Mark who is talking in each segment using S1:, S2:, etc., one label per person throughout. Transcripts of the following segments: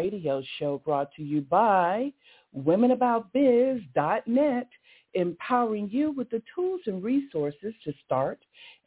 S1: Radio show brought to you by WomenAboutBiz.net, empowering you with the tools and resources to start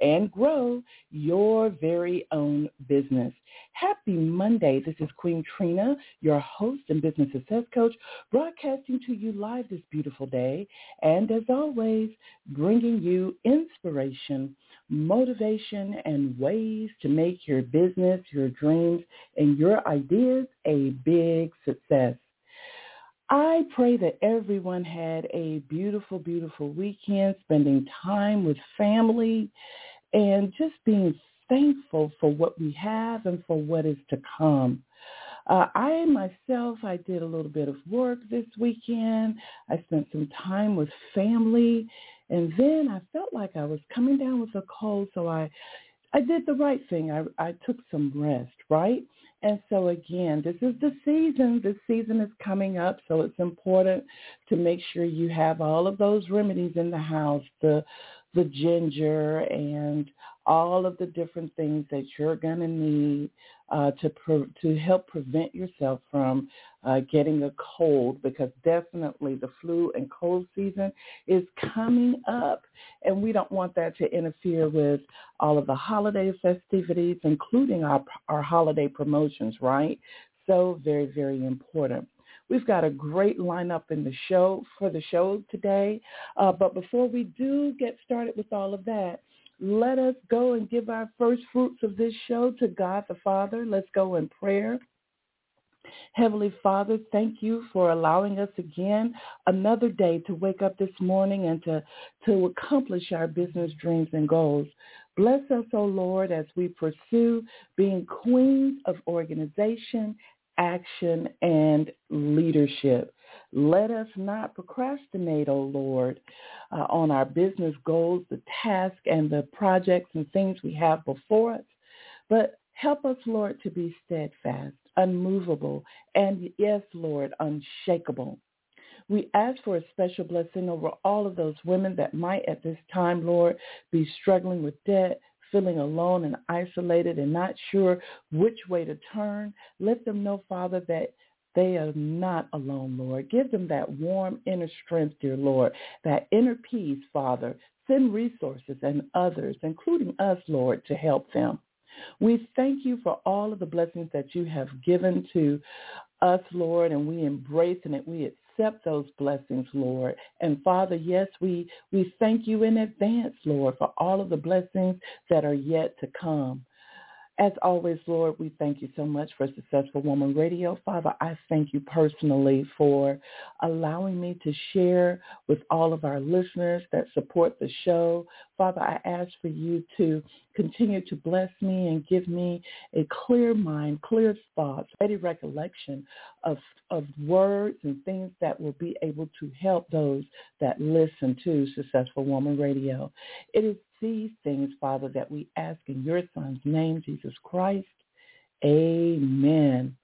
S1: and grow your very own business. Happy Monday. This is Queen Trina, your host and business success coach, broadcasting to you live this beautiful day. And as always, bringing you inspiration motivation and ways to make your business, your dreams, and your ideas a big success. I pray that everyone had a beautiful, beautiful weekend, spending time with family and just being thankful for what we have and for what is to come. Uh, I myself, I did a little bit of work this weekend. I spent some time with family and then I felt like I was coming down with a cold, so I I did the right thing. I I took some rest, right? And so again, this is the season. This season is coming up, so it's important to make sure you have all of those remedies in the house, the the ginger and all of the different things that you're going to need uh, to pre- to help prevent yourself from uh, getting a cold because definitely the flu and cold season is coming up and we don't want that to interfere with all of the holiday festivities including our our holiday promotions right so very very important We've got a great lineup in the show for the show today. Uh, but before we do get started with all of that, let us go and give our first fruits of this show to God the Father. Let's go in prayer. Heavenly Father, thank you for allowing us again another day to wake up this morning and to, to accomplish our business dreams and goals. Bless us, O oh Lord, as we pursue being queens of organization, action, and leadership. Let us not procrastinate, O oh Lord, uh, on our business goals, the tasks, and the projects and things we have before us. But help us, Lord, to be steadfast, unmovable, and yes, Lord, unshakable. We ask for a special blessing over all of those women that might at this time, Lord, be struggling with debt, feeling alone and isolated and not sure which way to turn. Let them know, Father, that they are not alone, Lord. Give them that warm inner strength, dear Lord, that inner peace, Father. Send resources and others, including us, Lord, to help them. We thank you for all of the blessings that you have given to us, Lord, and we embrace and we accept those blessings, Lord. And Father, yes, we, we thank you in advance, Lord, for all of the blessings that are yet to come. As always, Lord, we thank you so much for Successful Woman Radio. Father, I thank you personally for allowing me to share with all of our listeners that support the show. Father, I ask for you to continue to bless me and give me a clear mind, clear thoughts, ready recollection of, of words and things that will be able to help those that listen to Successful Woman Radio. It is these things, Father, that we ask in your Son's name, Jesus Christ. Amen.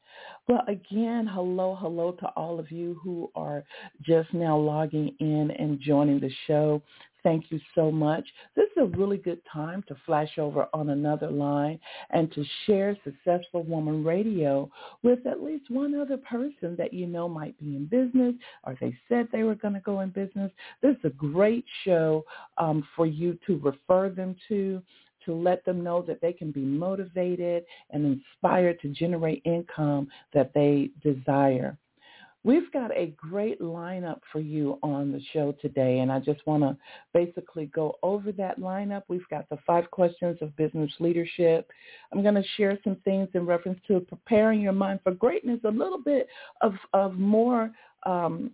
S1: Well, again, hello, hello to all of you who are just now logging in and joining the show. Thank you so much. This is a really good time to flash over on another line and to share Successful Woman Radio with at least one other person that you know might be in business or they said they were going to go in business. This is a great show um, for you to refer them to to let them know that they can be motivated and inspired to generate income that they desire. We've got a great lineup for you on the show today, and I just want to basically go over that lineup. We've got the five questions of business leadership. I'm going to share some things in reference to preparing your mind for greatness, a little bit of, of more um,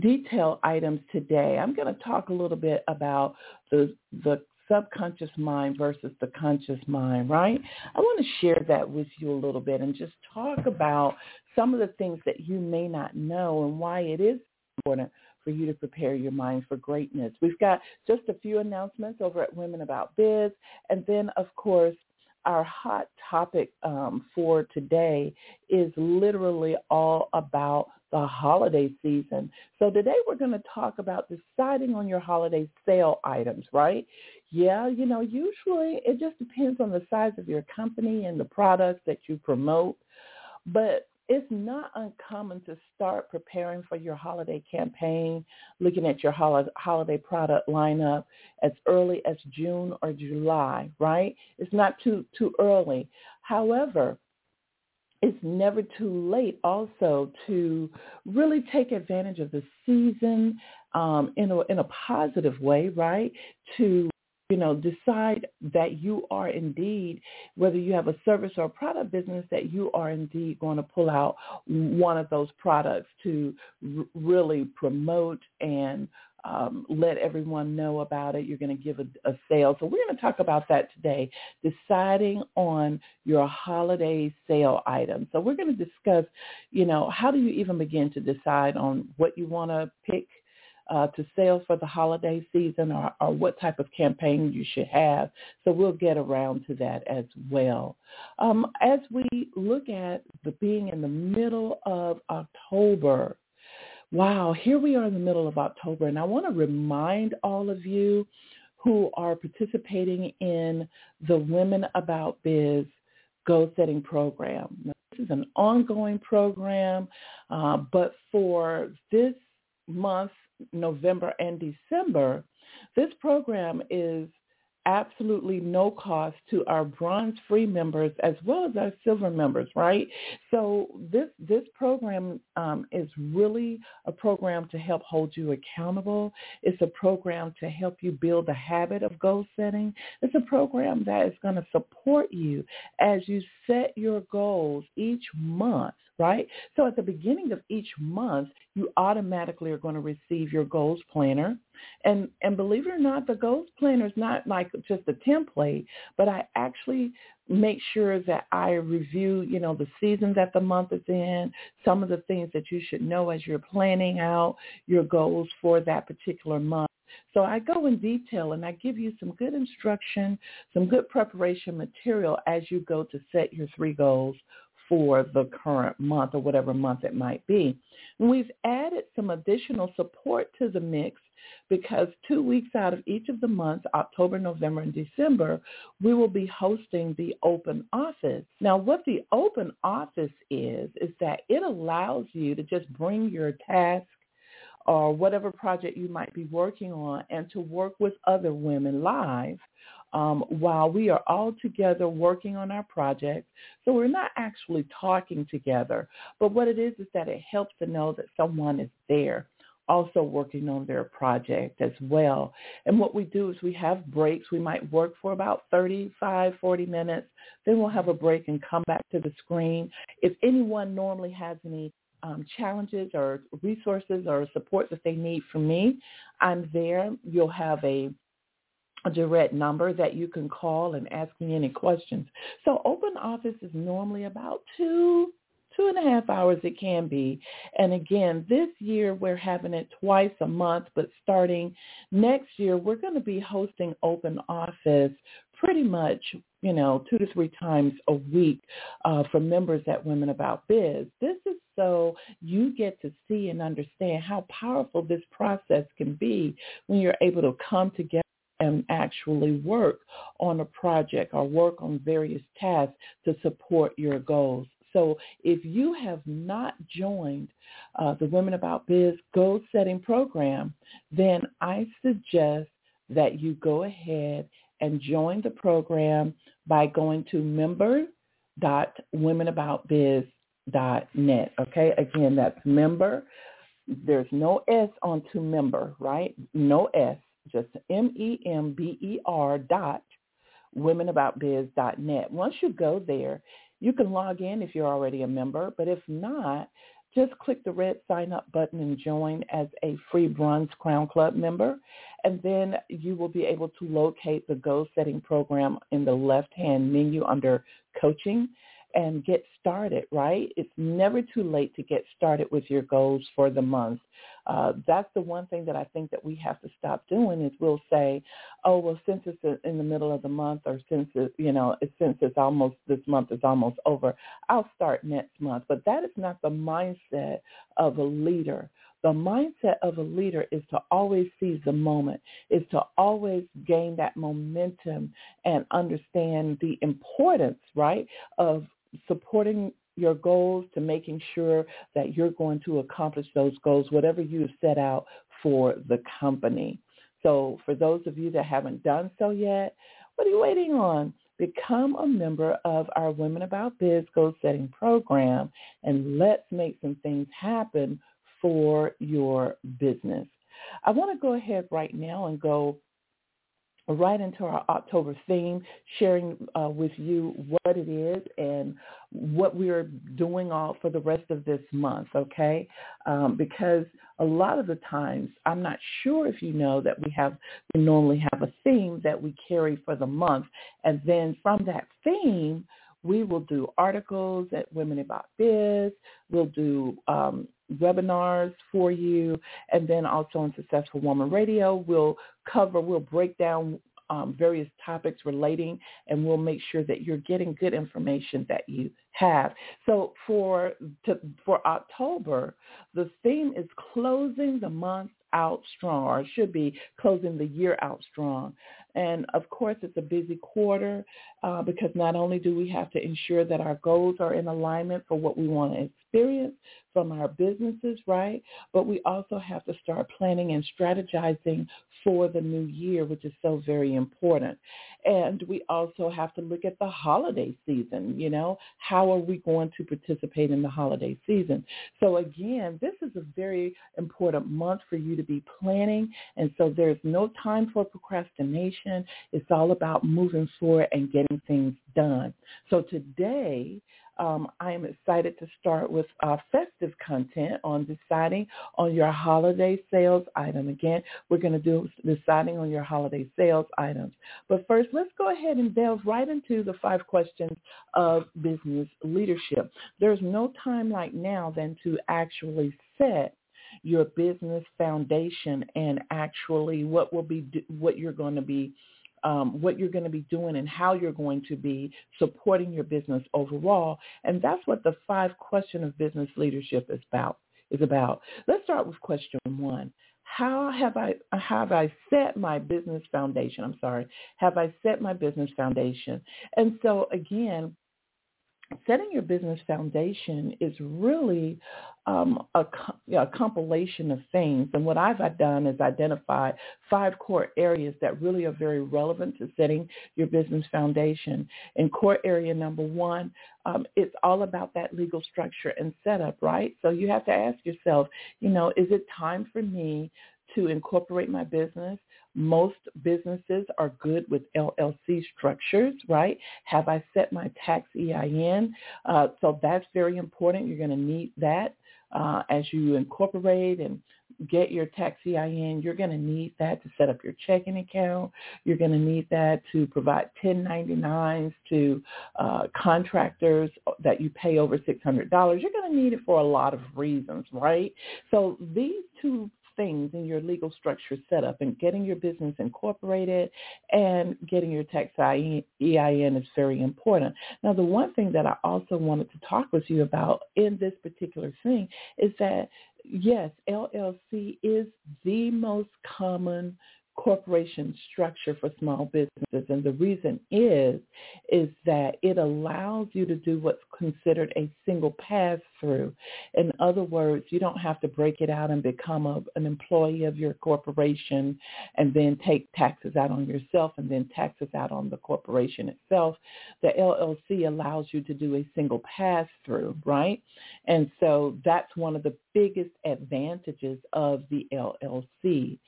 S1: detail items today. I'm going to talk a little bit about the the subconscious mind versus the conscious mind, right? I want to share that with you a little bit and just talk about some of the things that you may not know and why it is important for you to prepare your mind for greatness. We've got just a few announcements over at Women About Biz, and then, of course, our hot topic um, for today is literally all about the holiday season. So today we're going to talk about deciding on your holiday sale items, right? Yeah, you know, usually it just depends on the size of your company and the products that you promote. But it's not uncommon to start preparing for your holiday campaign, looking at your holiday product lineup as early as June or July, right? It's not too too early. However, it's never too late also to really take advantage of the season um, in a in a positive way, right? To you know, decide that you are indeed, whether you have a service or a product business, that you are indeed going to pull out one of those products to r- really promote and um, let everyone know about it. You're going to give a, a sale. So we're going to talk about that today, deciding on your holiday sale item. So we're going to discuss, you know, how do you even begin to decide on what you want to pick uh, to sales for the holiday season or, or what type of campaign you should have. So we'll get around to that as well. Um, as we look at the being in the middle of October, wow, here we are in the middle of October, and I want to remind all of you who are participating in the Women About Biz Goal Setting Program. Now, this is an ongoing program, uh, but for this month November and December, this program is absolutely no cost to our bronze free members as well as our silver members, right? So this this program um, is really a program to help hold you accountable. It's a program to help you build the habit of goal setting. It's a program that is going to support you as you set your goals each month right? So at the beginning of each month, you automatically are going to receive your goals planner. And and believe it or not, the goals planner is not like just a template, but I actually make sure that I review, you know, the season that the month is in, some of the things that you should know as you're planning out your goals for that particular month. So I go in detail and I give you some good instruction, some good preparation material as you go to set your three goals for the current month or whatever month it might be. And we've added some additional support to the mix because two weeks out of each of the months, October, November, and December, we will be hosting the open office. Now, what the open office is, is that it allows you to just bring your task or whatever project you might be working on and to work with other women live um, while we are all together working on our project. So we're not actually talking together, but what it is is that it helps to know that someone is there also working on their project as well. And what we do is we have breaks. We might work for about 35, 40 minutes. Then we'll have a break and come back to the screen. If anyone normally has any um, challenges or resources or support that they need from me, I'm there. You'll have a a direct number that you can call and ask me any questions. So open office is normally about two, two and a half hours it can be. And again, this year we're having it twice a month, but starting next year we're going to be hosting open office pretty much, you know, two to three times a week uh, for members at Women About Biz. This is so you get to see and understand how powerful this process can be when you're able to come together and actually work on a project or work on various tasks to support your goals. So if you have not joined uh, the Women About Biz Goal Setting Program, then I suggest that you go ahead and join the program by going to member.womenaboutbiz.net. Okay, again, that's member. There's no S on to member, right? No S just M-E-M-B-E-R dot womenaboutbiz.net. Once you go there, you can log in if you're already a member, but if not, just click the red sign up button and join as a free bronze crown club member and then you will be able to locate the goal setting program in the left hand menu under coaching and get started, right? It's never too late to get started with your goals for the month. Uh, that's the one thing that I think that we have to stop doing is we'll say, oh, well, since it's in the middle of the month or since it, you know, since it's almost, this month is almost over, I'll start next month. But that is not the mindset of a leader. The mindset of a leader is to always seize the moment, is to always gain that momentum and understand the importance, right, of supporting your goals to making sure that you're going to accomplish those goals, whatever you have set out for the company. So for those of you that haven't done so yet, what are you waiting on? Become a member of our Women About Biz Goal Setting program and let's make some things happen for your business. I want to go ahead right now and go right into our October theme, sharing uh, with you what it is and what we're doing all for the rest of this month, okay? Um, because a lot of the times, I'm not sure if you know that we have, we normally have a theme that we carry for the month. And then from that theme, we will do articles at Women About Biz. We'll do um, webinars for you. And then also on Successful Woman Radio, we'll cover, we'll break down um, various topics relating, and we'll make sure that you're getting good information that you have. So for to, for October, the theme is closing the month out strong, or should be closing the year out strong. And of course, it's a busy quarter uh, because not only do we have to ensure that our goals are in alignment for what we want to experience from our businesses, right? But we also have to start planning and strategizing for the new year, which is so very important. And we also have to look at the holiday season, you know, how are we going to participate in the holiday season? So again, this is a very important month for you to be planning. And so there's no time for procrastination. It's all about moving forward and getting things done. So today, um, I am excited to start with uh, festive content on deciding on your holiday sales item. Again, we're going to do deciding on your holiday sales items. But first, let's go ahead and delve right into the five questions of business leadership. There's no time like now than to actually set your business foundation and actually what will be what you're going to be um, what you're going to be doing and how you're going to be supporting your business overall. And that's what the five question of business leadership is about. Is about. Let's start with question one. How have I have I set my business foundation? I'm sorry. Have I set my business foundation? And so again, setting your business foundation is really um, a, a, compilation of things. And what I've done is identify five core areas that really are very relevant to setting your business foundation. In core area number one, um, it's all about that legal structure and setup, right? So you have to ask yourself, you know, is it time for me to incorporate my business? Most businesses are good with LLC structures, right? Have I set my tax EIN? Uh, so that's very important. You're going to need that uh, as you incorporate and get your tax EIN. You're going to need that to set up your checking account. You're going to need that to provide 1099s to uh, contractors that you pay over $600. You're going to need it for a lot of reasons, right? So these two things in your legal structure set up and getting your business incorporated and getting your tax EIN is very important. Now, the one thing that I also wanted to talk with you about in this particular thing is that, yes, LLC is the most common corporation structure for small businesses. And the reason is, is that it allows you to do what's considered a single pass through. In other words, you don't have to break it out and become a, an employee of your corporation and then take taxes out on yourself and then taxes out on the corporation itself. The LLC allows you to do a single pass through, right? And so that's one of the biggest advantages of the LLC.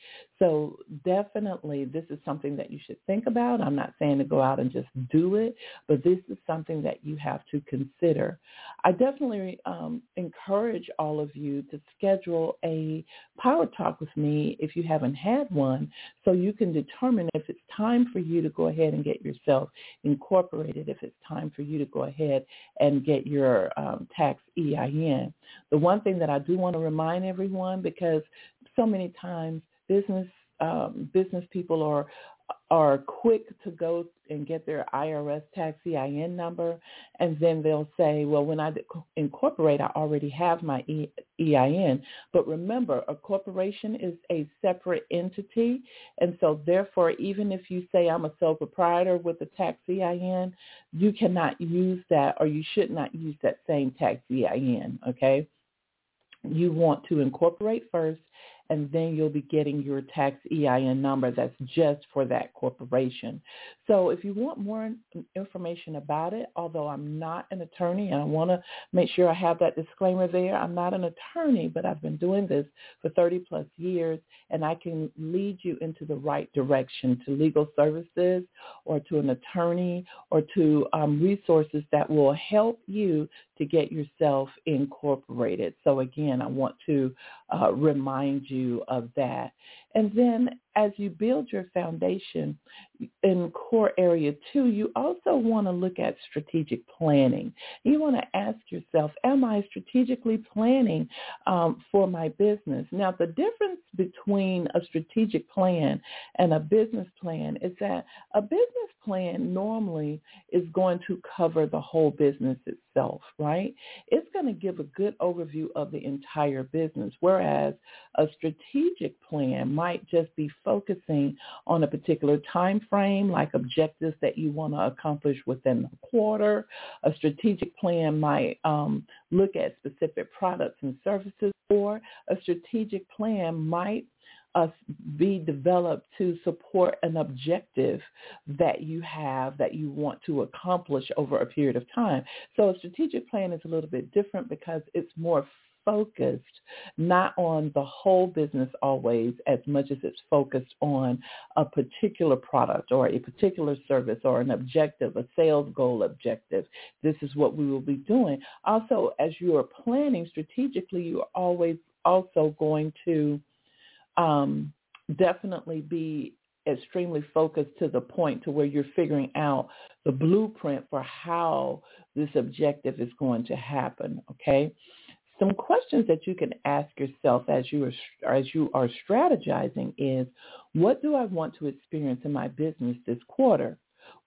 S1: So definitely this is something that you should think about. I'm not saying to go out and just do it, but this is something that you have to consider. I definitely um, encourage all of you to schedule a power talk with me if you haven't had one so you can determine if it's time for you to go ahead and get yourself incorporated, if it's time for you to go ahead and get your um, tax EIN. The one thing that I do want to remind everyone because so many times business um, business people are are quick to go and get their IRS tax EIN number, and then they'll say, well, when I incorporate, I already have my EIN. But remember, a corporation is a separate entity, and so therefore, even if you say I'm a sole proprietor with a tax EIN, you cannot use that or you should not use that same tax EIN, okay? You want to incorporate first and then you'll be getting your tax EIN number that's just for that corporation. So if you want more information about it, although I'm not an attorney and I want to make sure I have that disclaimer there, I'm not an attorney, but I've been doing this for 30 plus years and I can lead you into the right direction to legal services or to an attorney or to um, resources that will help you to get yourself incorporated. So again, I want to uh, remind you of that. And then as you build your foundation in core area two, you also want to look at strategic planning. You want to ask yourself, am I strategically planning um, for my business? Now, the difference between a strategic plan and a business plan is that a business plan normally is going to cover the whole business itself, right? It's going to give a good overview of the entire business, whereas a strategic plan might just be focusing on a particular time frame, like objectives that you want to accomplish within the quarter. A strategic plan might um, look at specific products and services, or a strategic plan might be developed to support an objective that you have that you want to accomplish over a period of time. So a strategic plan is a little bit different because it's more focused not on the whole business always as much as it's focused on a particular product or a particular service or an objective, a sales goal objective. This is what we will be doing. Also, as you are planning strategically, you are always also going to um, definitely be extremely focused to the point to where you're figuring out the blueprint for how this objective is going to happen okay some questions that you can ask yourself as you are as you are strategizing is what do I want to experience in my business this quarter?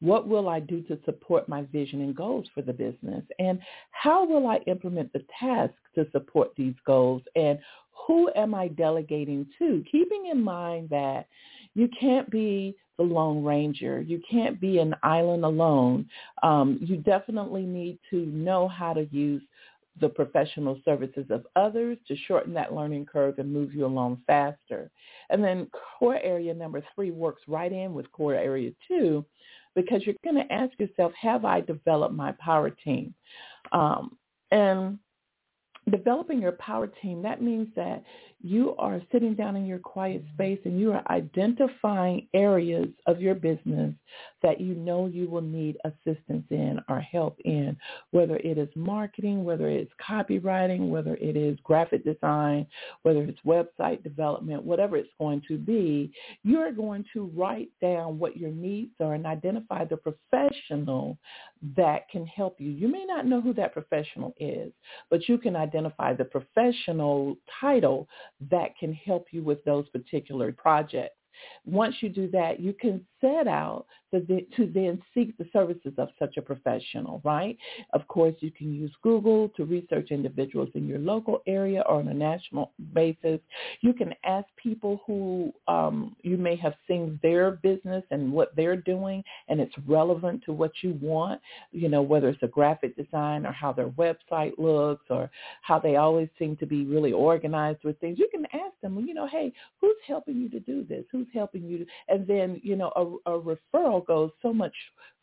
S1: What will I do to support my vision and goals for the business? And how will I implement the tasks to support these goals? And who am I delegating to? Keeping in mind that you can't be the Lone Ranger. You can't be an island alone. Um, you definitely need to know how to use the professional services of others to shorten that learning curve and move you along faster. And then core area number three works right in with core area two because you're going to ask yourself, have I developed my power team? Um, and developing your power team, that means that you are sitting down in your quiet space and you are identifying areas of your business that you know you will need assistance in or help in, whether it is marketing, whether it's copywriting, whether it is graphic design, whether it's website development, whatever it's going to be, you're going to write down what your needs are and identify the professional that can help you. You may not know who that professional is, but you can identify the professional title that can help you with those particular projects. Once you do that, you can set out to, to then seek the services of such a professional, right? Of course, you can use Google to research individuals in your local area or on a national basis. You can ask people who um, you may have seen their business and what they're doing, and it's relevant to what you want, you know, whether it's a graphic design or how their website looks or how they always seem to be really organized with things. You can ask them, you know, hey, who's helping you to do this? Who's helping you? And then, you know, a, a referral goes so much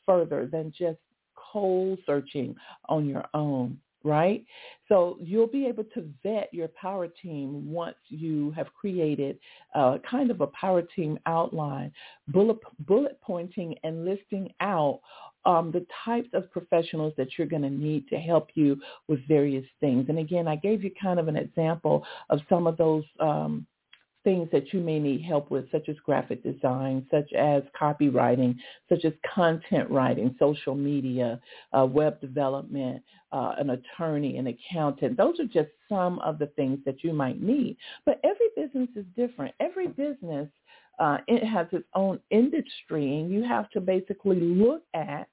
S1: further than just cold searching on your own, right? So you'll be able to vet your power team once you have created uh, kind of a power team outline, bullet, bullet pointing and listing out um, the types of professionals that you're going to need to help you with various things. And again, I gave you kind of an example of some of those um, things that you may need help with, such as graphic design, such as copywriting, such as content writing, social media, uh, web development, uh, an attorney, an accountant. Those are just some of the things that you might need. But every business is different. Every business uh, it has its own industry, and you have to basically look at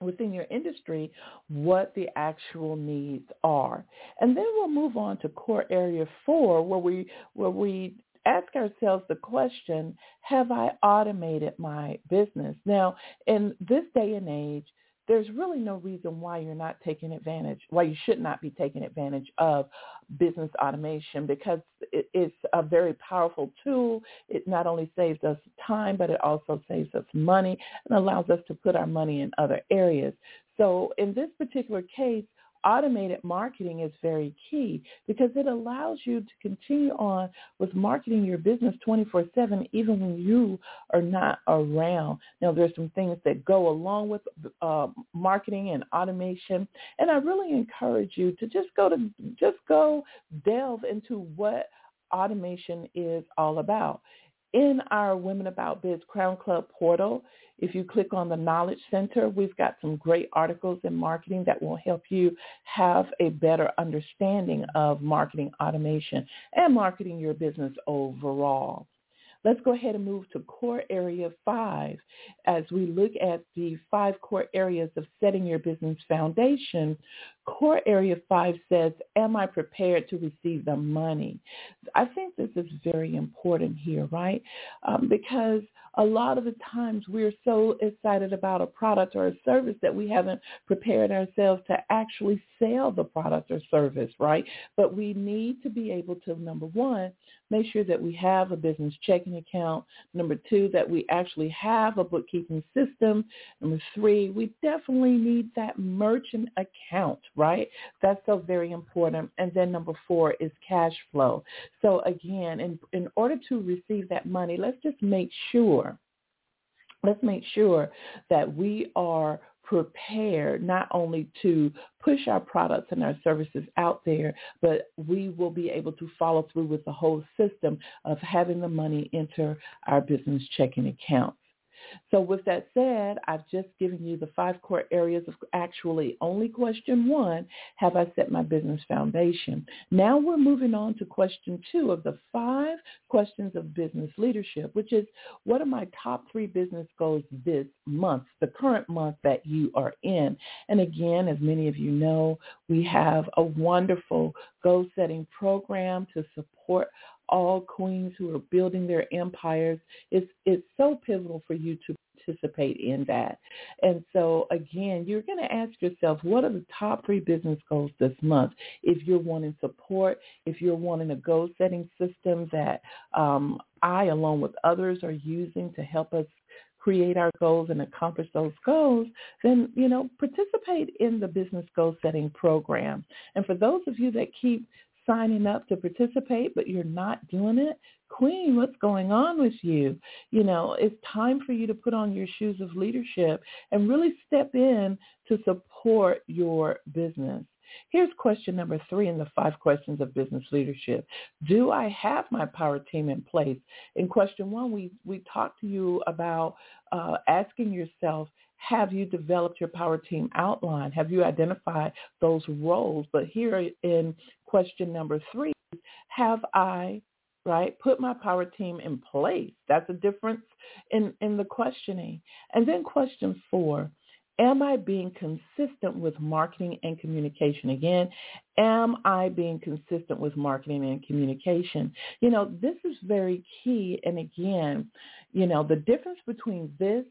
S1: within your industry what the actual needs are. And then we'll move on to core area four where we where we ask ourselves the question, have I automated my business? Now, in this day and age, there's really no reason why you're not taking advantage, why you should not be taking advantage of business automation because it, it's a very powerful tool. It not only saves us time, but it also saves us money and allows us to put our money in other areas. So in this particular case, automated marketing is very key because it allows you to continue on with marketing your business 24/7 even when you are not around. Now there's some things that go along with uh, marketing and automation and I really encourage you to just go to just go delve into what automation is all about. In our Women About Biz Crown Club portal, if you click on the Knowledge Center, we've got some great articles in marketing that will help you have a better understanding of marketing automation and marketing your business overall. Let's go ahead and move to core area five as we look at the five core areas of setting your business foundation. Core area five says, am I prepared to receive the money? I think this is very important here, right? Um, because a lot of the times we're so excited about a product or a service that we haven't prepared ourselves to actually sell the product or service, right? But we need to be able to, number one, make sure that we have a business checking account. Number two, that we actually have a bookkeeping system. Number three, we definitely need that merchant account, right? That's so very important. And then number four is cash flow. So again, in, in order to receive that money, let's just make sure let's make sure that we are prepared not only to push our products and our services out there, but we will be able to follow through with the whole system of having the money enter our business checking account. So with that said, I've just given you the five core areas of actually only question one, have I set my business foundation? Now we're moving on to question two of the five questions of business leadership, which is what are my top three business goals this month, the current month that you are in? And again, as many of you know, we have a wonderful goal setting program to support all queens who are building their empires. It's it's so pivotal for you to participate in that. And so again, you're going to ask yourself, what are the top three business goals this month? If you're wanting support, if you're wanting a goal setting system that um, I, along with others, are using to help us create our goals and accomplish those goals, then, you know, participate in the business goal setting program. And for those of you that keep signing up to participate, but you're not doing it, Queen, what's going on with you? You know, it's time for you to put on your shoes of leadership and really step in to support your business. Here's question number three in the five questions of business leadership. Do I have my power team in place? In question one, we, we talked to you about uh, asking yourself, have you developed your power team outline? Have you identified those roles? But here in question number three, have I right? Put my power team in place. That's a difference in, in the questioning. And then question four, am I being consistent with marketing and communication? Again, am I being consistent with marketing and communication? You know, this is very key. And again, you know, the difference between this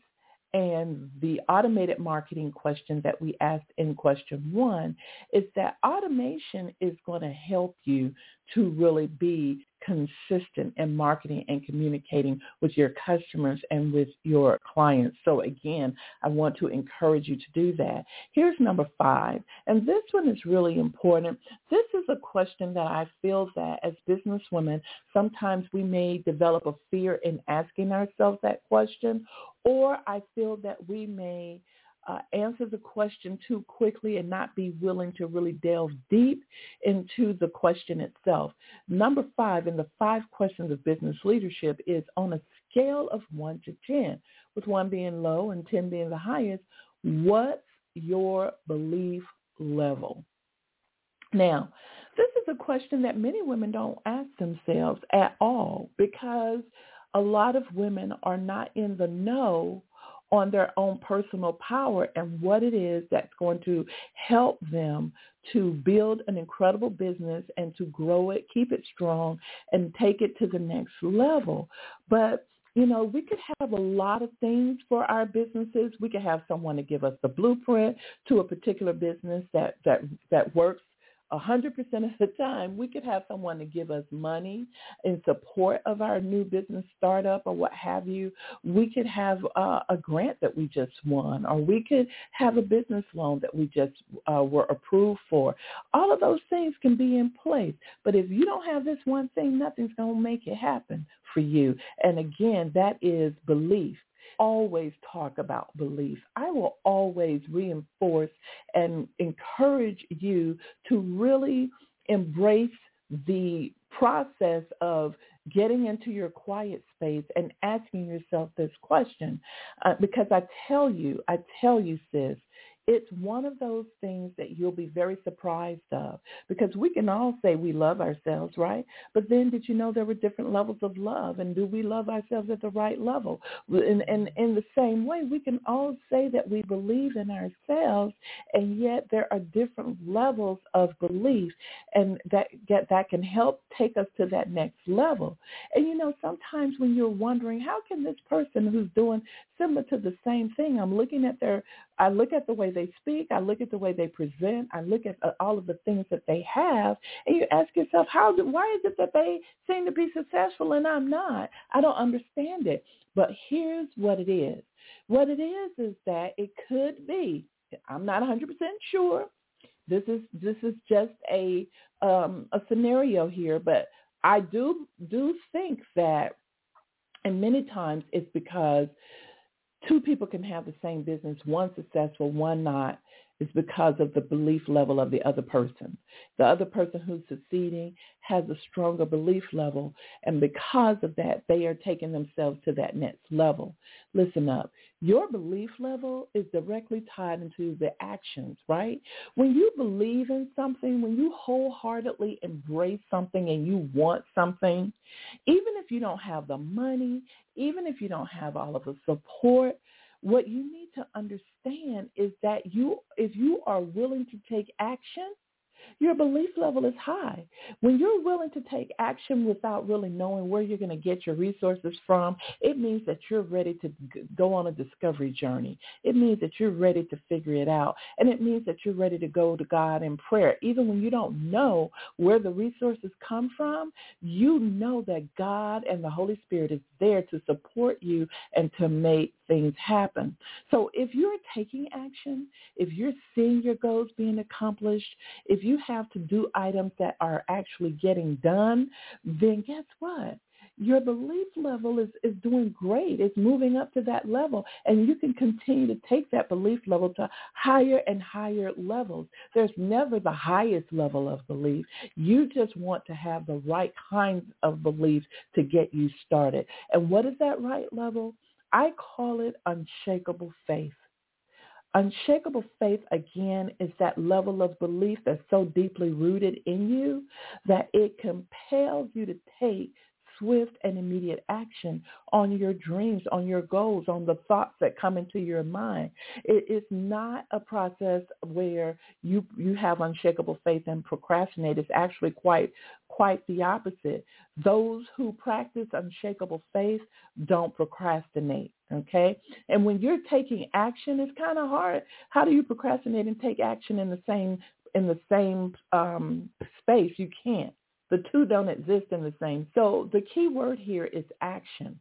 S1: and the automated marketing question that we asked in question one is that automation is going to help you to really be consistent in marketing and communicating with your customers and with your clients. So again, I want to encourage you to do that. Here's number five, and this one is really important. This is a question that I feel that as businesswomen, sometimes we may develop a fear in asking ourselves that question, or I feel that we may uh, answer the question too quickly and not be willing to really delve deep into the question itself. Number five in the five questions of business leadership is on a scale of one to 10, with one being low and 10 being the highest, what's your belief level? Now, this is a question that many women don't ask themselves at all because a lot of women are not in the know on their own personal power and what it is that's going to help them to build an incredible business and to grow it, keep it strong, and take it to the next level. But you know, we could have a lot of things for our businesses. We could have someone to give us the blueprint to a particular business that that that works 100% of the time, we could have someone to give us money in support of our new business startup or what have you. We could have uh, a grant that we just won, or we could have a business loan that we just uh, were approved for. All of those things can be in place. But if you don't have this one thing, nothing's going to make it happen for you. And again, that is belief always talk about belief. I will always reinforce and encourage you to really embrace the process of getting into your quiet space and asking yourself this question. Uh, because I tell you, I tell you, sis, it's one of those things that you'll be very surprised of because we can all say we love ourselves, right? But then did you know there were different levels of love and do we love ourselves at the right level? And, and in the same way, we can all say that we believe in ourselves and yet there are different levels of belief and that get, that can help take us to that next level. And you know, sometimes when you're wondering, how can this person who's doing similar to the same thing, I'm looking at their I look at the way they speak. I look at the way they present. I look at uh, all of the things that they have. And you ask yourself, how? Do, why is it that they seem to be successful and I'm not? I don't understand it. But here's what it is. What it is is that it could be. I'm not 100% sure. This is this is just a um, a scenario here, but I do do think that, and many times it's because two people can have the same business, one successful, one not, is because of the belief level of the other person. The other person who's succeeding has a stronger belief level, and because of that, they are taking themselves to that next level. Listen up. Your belief level is directly tied into the actions, right? When you believe in something, when you wholeheartedly embrace something and you want something, even if you don't have the money, even if you don't have all of the support, what you need to understand is that you, if you are willing to take action, your belief level is high. When you're willing to take action without really knowing where you're going to get your resources from, it means that you're ready to go on a discovery journey. It means that you're ready to figure it out. And it means that you're ready to go to God in prayer. Even when you don't know where the resources come from, you know that God and the Holy Spirit is there to support you and to make things happen. So if you're taking action, if you're seeing your goals being accomplished, if you have to do items that are actually getting done, then guess what? Your belief level is, is doing great. It's moving up to that level. And you can continue to take that belief level to higher and higher levels. There's never the highest level of belief. You just want to have the right kinds of beliefs to get you started. And what is that right level? I call it unshakable faith. Unshakable faith, again, is that level of belief that's so deeply rooted in you that it compels you to take swift and immediate action on your dreams, on your goals, on the thoughts that come into your mind. It is not a process where you you have unshakable faith and procrastinate. It's actually quite quite the opposite. Those who practice unshakable faith don't procrastinate. Okay? And when you're taking action, it's kind of hard. How do you procrastinate and take action in the same in the same um, space? You can't. The two don't exist in the same. So the key word here is action.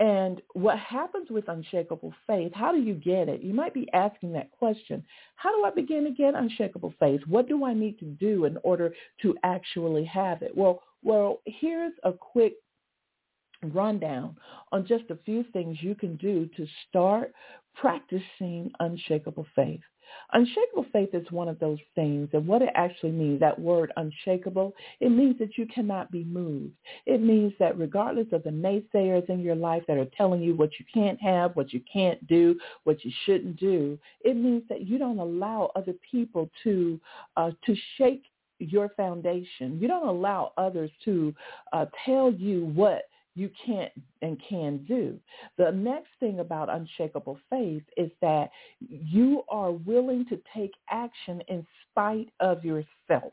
S1: And what happens with unshakable faith, how do you get it? You might be asking that question. How do I begin to get unshakable faith? What do I need to do in order to actually have it? Well, well, here's a quick rundown on just a few things you can do to start practicing unshakable faith. Unshakable faith is one of those things. And what it actually means, that word unshakable, it means that you cannot be moved. It means that regardless of the naysayers in your life that are telling you what you can't have, what you can't do, what you shouldn't do, it means that you don't allow other people to uh, to shake your foundation. You don't allow others to uh, tell you what you can't and can do. The next thing about unshakable faith is that you are willing to take action in spite of yourself.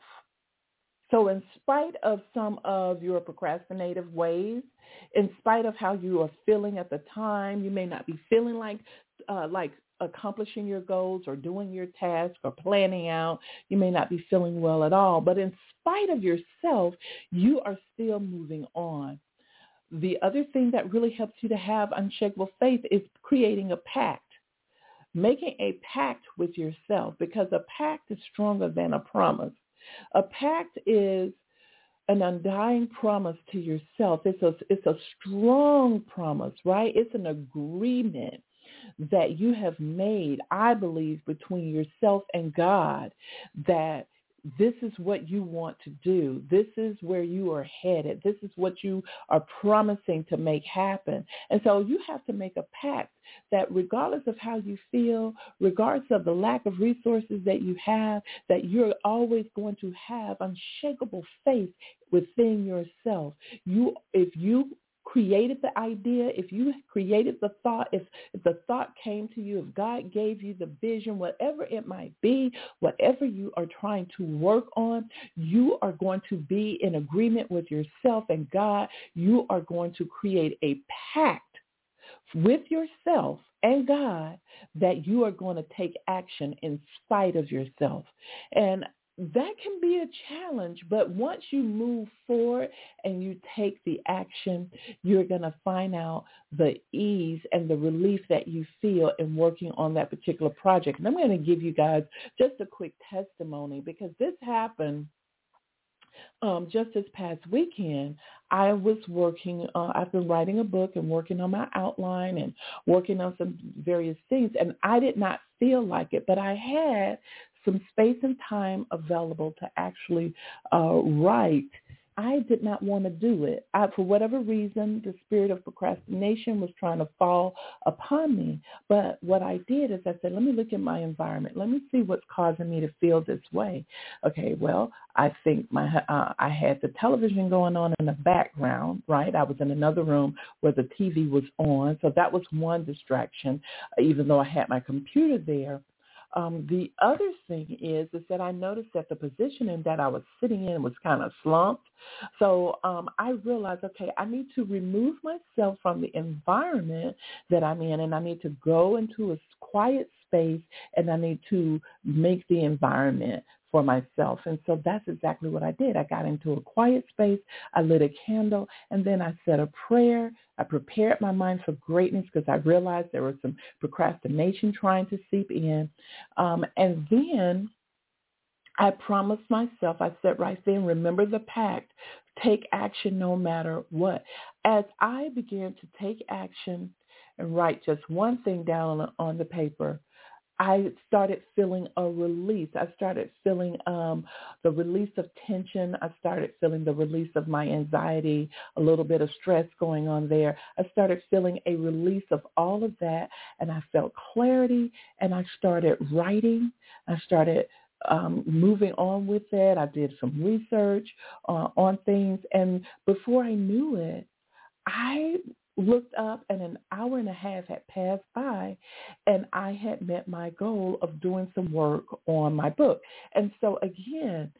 S1: So in spite of some of your procrastinative ways, in spite of how you are feeling at the time, you may not be feeling like uh, like accomplishing your goals or doing your task or planning out. You may not be feeling well at all, but in spite of yourself, you are still moving on. The other thing that really helps you to have unshakable faith is creating a pact. Making a pact with yourself because a pact is stronger than a promise. A pact is an undying promise to yourself. It's a, it's a strong promise, right? It's an agreement that you have made, I believe, between yourself and God that this is what you want to do. This is where you are headed. This is what you are promising to make happen. And so you have to make a pact that regardless of how you feel, regardless of the lack of resources that you have, that you're always going to have unshakable faith within yourself. You if you created the idea, if you created the thought, if, if the thought came to you, if God gave you the vision, whatever it might be, whatever you are trying to work on, you are going to be in agreement with yourself and God. You are going to create a pact with yourself and God that you are going to take action in spite of yourself. And that can be a challenge, but once you move forward and you take the action, you're going to find out the ease and the relief that you feel in working on that particular project. And I'm going to give you guys just a quick testimony because this happened um, just this past weekend, I was working, uh, I've been writing a book and working on my outline and working on some various things. And I did not feel like it, but I had some space and time available to actually uh, write I did not want to do it. I, for whatever reason, the spirit of procrastination was trying to fall upon me. But what I did is I said, let me look at my environment. Let me see what's causing me to feel this way. Okay, well, I think my uh, I had the television going on in the background, right? I was in another room where the TV was on, so that was one distraction. Even though I had my computer there, um, the other thing is is that I noticed that the positioning that I was sitting in was kind of slumped. So um, I realized, okay, I need to remove myself from the environment that I'm in, and I need to go into a quiet space, and I need to make the environment for myself. And so that's exactly what I did. I got into a quiet space. I lit a candle and then I said a prayer. I prepared my mind for greatness because I realized there was some procrastination trying to seep in. Um, and then I promised myself, I said right then, remember the pact, take action no matter what. As I began to take action and write just one thing down on, on the paper, I started feeling a release. I started feeling um, the release of tension. I started feeling the release of my anxiety, a little bit of stress going on there. I started feeling a release of all of that, and I felt clarity. And I started writing. I started um, moving on with it. I did some research uh, on things, and before I knew it, I looked up and an hour and a half had passed by and I had met my goal of doing some work on my book. And so again,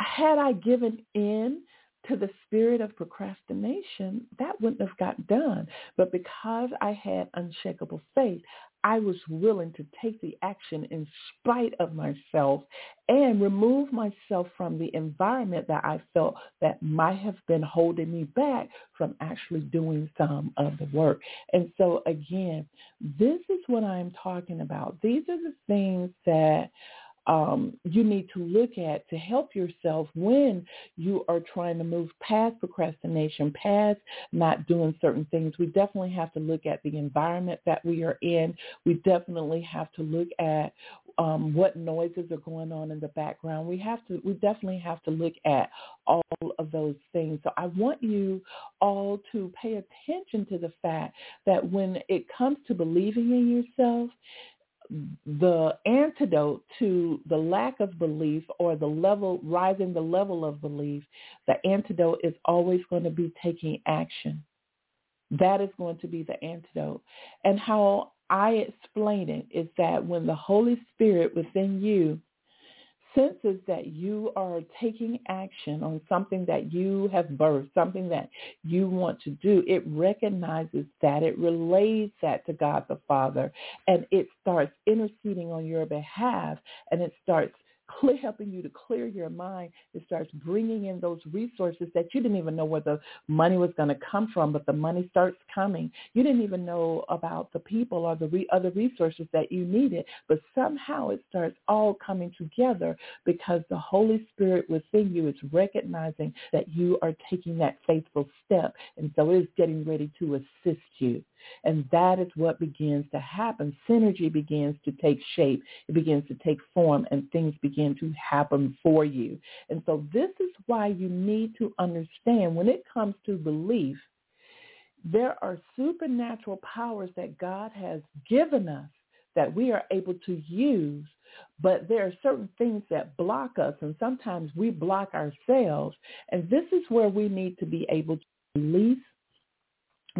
S1: had I given in to the spirit of procrastination, that wouldn't have got done. But because I had unshakable faith, I was willing to take the action in spite of myself and remove myself from the environment that I felt that might have been holding me back from actually doing some of the work. And so again, this is what I'm talking about. These are the things that um, you need to look at to help yourself when you are trying to move past procrastination, past not doing certain things. We definitely have to look at the environment that we are in. We definitely have to look at um, what noises are going on in the background. We have to, we definitely have to look at all of those things. So I want you all to pay attention to the fact that when it comes to believing in yourself, the antidote to the lack of belief or the level, rising the level of belief, the antidote is always going to be taking action. That is going to be the antidote. And how I explain it is that when the Holy Spirit within you senses that you are taking action on something that you have birthed, something that you want to do, it recognizes that, it relays that to God the Father, and it starts interceding on your behalf, and it starts clear, helping you to clear your mind. It starts bringing in those resources that you didn't even know where the money was going to come from, but the money starts coming. You didn't even know about the people or the re- other resources that you needed, but somehow it starts all coming together because the Holy Spirit within you is recognizing that you are taking that faithful step, and so it is getting ready to assist you. And that is what begins to happen. Synergy begins to take shape. It begins to take form and things begin to happen for you. And so this is why you need to understand when it comes to belief, there are supernatural powers that God has given us that we are able to use, but there are certain things that block us, and sometimes we block ourselves. And this is where we need to be able to release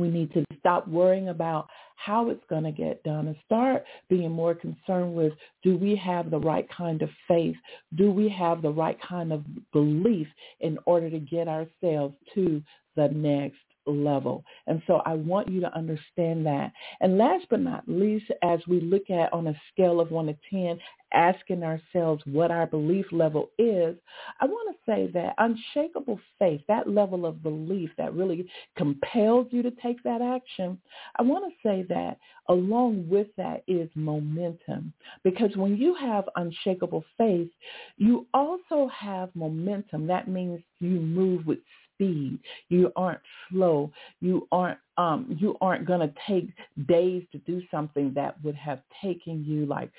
S1: we need to stop worrying about how it's going to get done and start being more concerned with do we have the right kind of faith? Do we have the right kind of belief in order to get ourselves to the next level. And so I want you to understand that. And last but not least, as we look at on a scale of 1 to 10, asking ourselves what our belief level is, I want to say that unshakable faith, that level of belief that really compels you to take that action, I want to say that along with that is momentum. Because when you have unshakable faith, you also have momentum. That means you move with speed. You aren't slow. You aren't um, you aren't going to take days to do something that would have taken you like